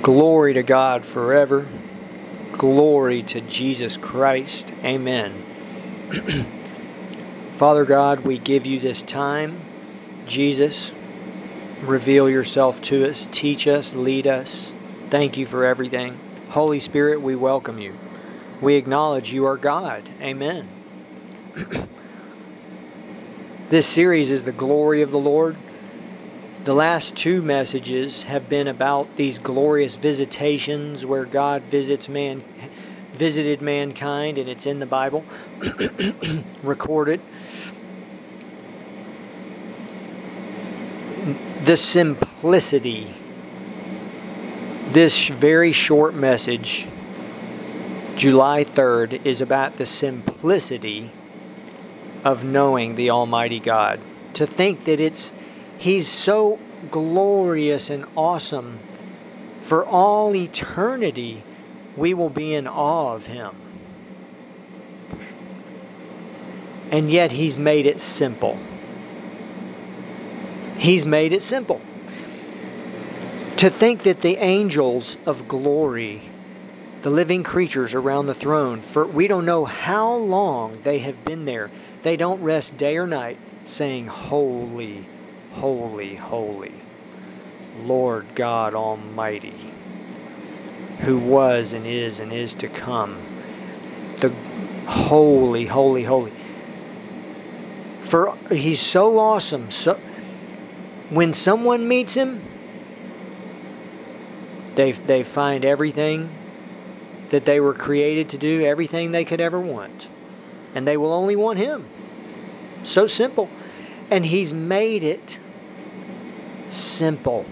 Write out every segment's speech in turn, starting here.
Glory to God forever. Glory to Jesus Christ. Amen. Father God, we give you this time. Jesus, reveal yourself to us, teach us, lead us. Thank you for everything. Holy Spirit, we welcome you. We acknowledge you are God. Amen. this series is the glory of the Lord. The last two messages have been about these glorious visitations where God visits man visited mankind and it's in the Bible recorded. The simplicity this very short message July 3rd is about the simplicity of knowing the Almighty God. To think that it's He's so glorious and awesome. For all eternity, we will be in awe of Him. And yet, He's made it simple. He's made it simple. To think that the angels of glory, the living creatures around the throne, for we don't know how long they have been there, they don't rest day or night saying, Holy, holy, holy, Lord God Almighty, who was and is and is to come. The holy, holy, holy. For he's so awesome. So when someone meets him, they they find everything that they were created to do, everything they could ever want. And they will only want him. So simple. And he's made it simple.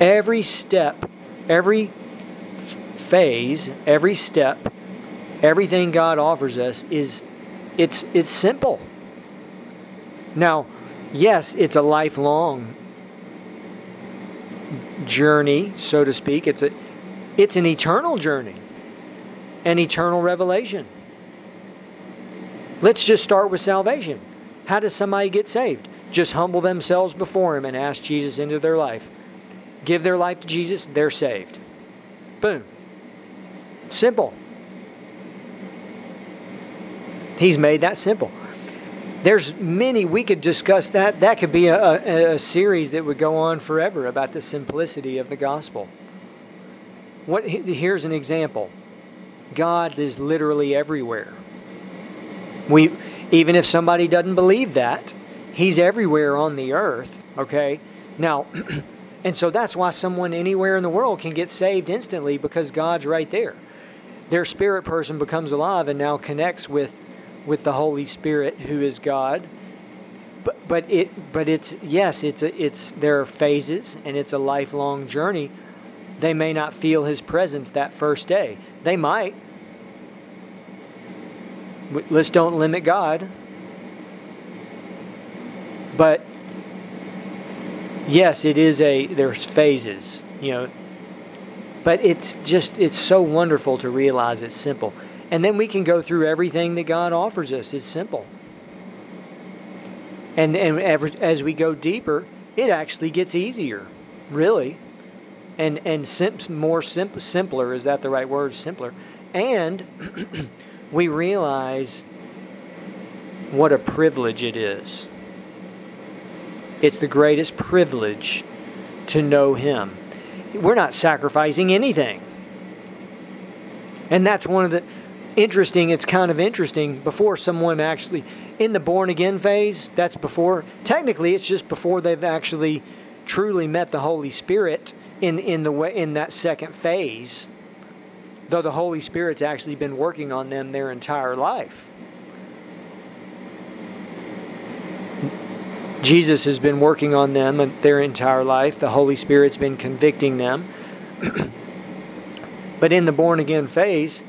Every step, every phase, every step, everything God offers us is it's it's simple. Now, yes, it's a lifelong journey, so to speak. It's a it's an eternal journey. An eternal revelation. Let's just start with salvation. How does somebody get saved? Just humble themselves before Him and ask Jesus into their life. Give their life to Jesus, they're saved. Boom. Simple. He's made that simple. There's many, we could discuss that. That could be a, a, a series that would go on forever about the simplicity of the gospel. What, here's an example God is literally everywhere. We, even if somebody doesn't believe that, He's everywhere on the earth, okay? Now, and so that's why someone anywhere in the world can get saved instantly because God's right there. Their spirit person becomes alive and now connects with with the Holy Spirit who is God. But but it but it's yes, it's a, it's there are phases and it's a lifelong journey. They may not feel his presence that first day. They might. Let's don't limit God. But yes, it is a there's phases, you know. But it's just it's so wonderful to realize it's simple. And then we can go through everything that God offers us. It's simple. And and as we go deeper, it actually gets easier, really. And and sim- more simp- simpler is that the right word? Simpler. And we realize what a privilege it is it's the greatest privilege to know Him. We're not sacrificing anything. And that's one of the interesting, it's kind of interesting before someone actually, in the born again phase, that's before, technically, it's just before they've actually truly met the Holy Spirit in, in, the way, in that second phase, though the Holy Spirit's actually been working on them their entire life. Jesus has been working on them their entire life. The Holy Spirit's been convicting them. but in the born again phase,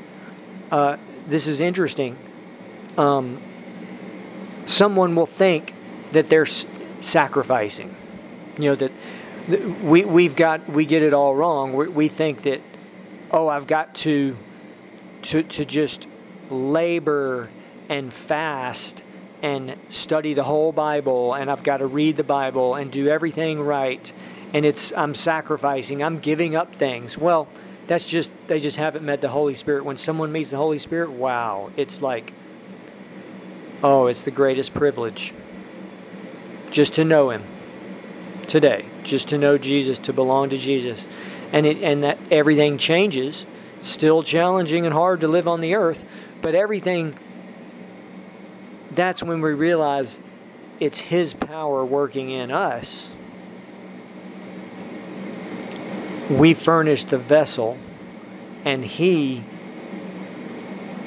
uh, this is interesting. Um, someone will think that they're sacrificing. You know that we we've got we get it all wrong. We, we think that oh I've got to to to just labor and fast and study the whole Bible, and I've got to read the Bible and do everything right, and it's I'm sacrificing, I'm giving up things. Well, that's just they just haven't met the Holy Spirit. When someone meets the Holy Spirit, wow, it's like oh, it's the greatest privilege just to know him today, just to know Jesus, to belong to Jesus. And it and that everything changes. still challenging and hard to live on the earth, but everything that's when we realize it's his power working in us we furnish the vessel, and He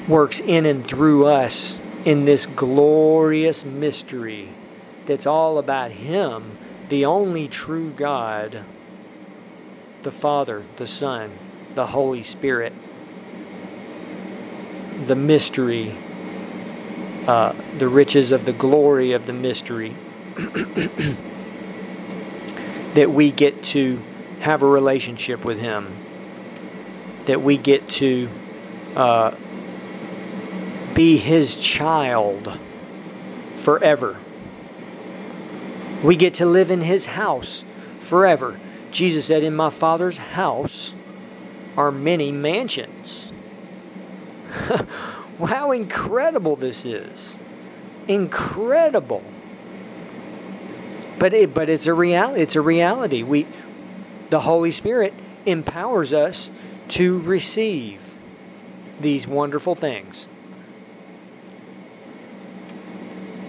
works in and through us in this glorious mystery that's all about Him, the only true God, the Father, the Son, the Holy Spirit. The mystery, uh, the riches of the glory of the mystery that we get to have a relationship with Him, that we get to uh, be His child forever. We get to live in His house forever. Jesus said, In my Father's house are many mansions. How incredible this is! Incredible. But it, but it's a reality. It's a reality. We the Holy Spirit empowers us to receive these wonderful things.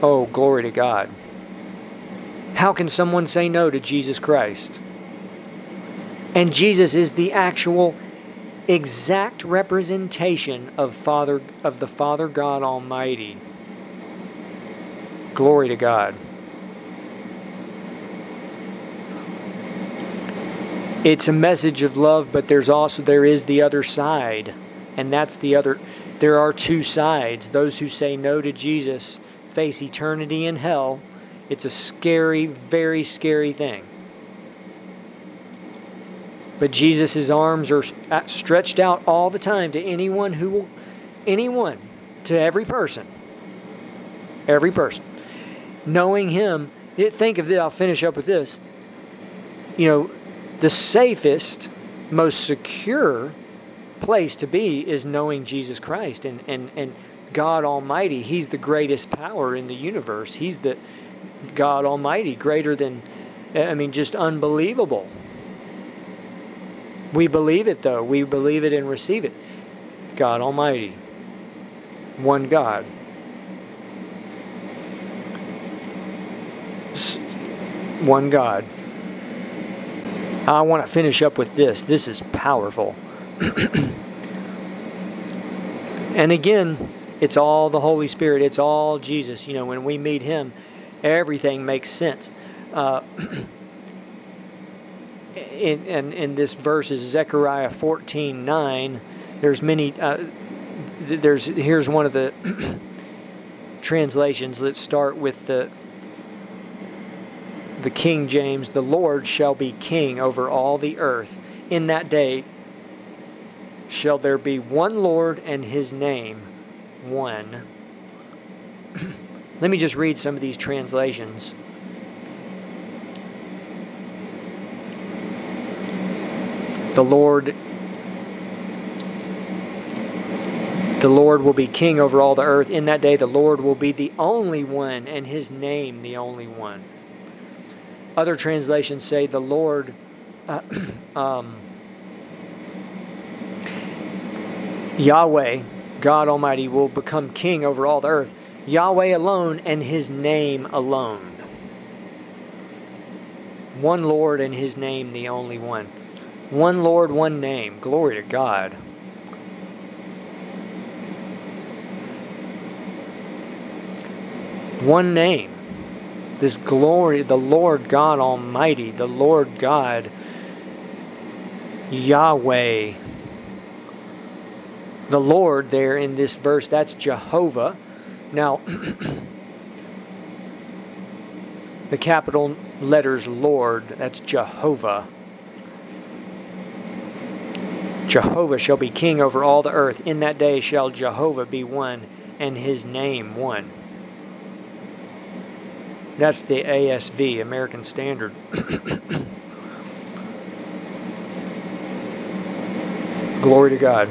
Oh, glory to God. How can someone say no to Jesus Christ? And Jesus is the actual exact representation of Father of the Father God Almighty. Glory to God. it's a message of love, but there's also there is the other side, and that's the other. There are two sides. Those who say no to Jesus face eternity in hell. It's a scary, very scary thing. But Jesus' arms are uh, stretched out all the time to anyone who will, anyone, to every person. Every person. Knowing Him, think of this, I'll finish up with this. You know, the safest, most secure place to be is knowing Jesus Christ and, and, and God Almighty. He's the greatest power in the universe. He's the God Almighty, greater than, uh, I mean, just unbelievable. We believe it, though. We believe it and receive it. God Almighty. One God. One God. I want to finish up with this. This is powerful. and again, it's all the Holy Spirit, it's all Jesus. You know, when we meet Him, everything makes sense. Uh, in, in, in this verse is Zechariah 14 9. There's many, uh, there's, here's one of the translations. Let's start with the the King James, the Lord shall be king over all the earth. In that day shall there be one Lord and his name one. Let me just read some of these translations. The Lord the Lord will be king over all the earth. In that day the Lord will be the only one and his name the only one. Other translations say the Lord. Uh, um, Yahweh, God Almighty, will become king over all the earth. Yahweh alone and his name alone. One Lord and his name, the only one. One Lord, one name. Glory to God. One name this glory, the Lord God Almighty, the Lord God, Yahweh. The Lord there in this verse, that's Jehovah. Now, the capital letters Lord, that's Jehovah. Jehovah shall be king over all the earth. In that day shall Jehovah be one, and his name one. That's the ASV, American Standard. Glory to God.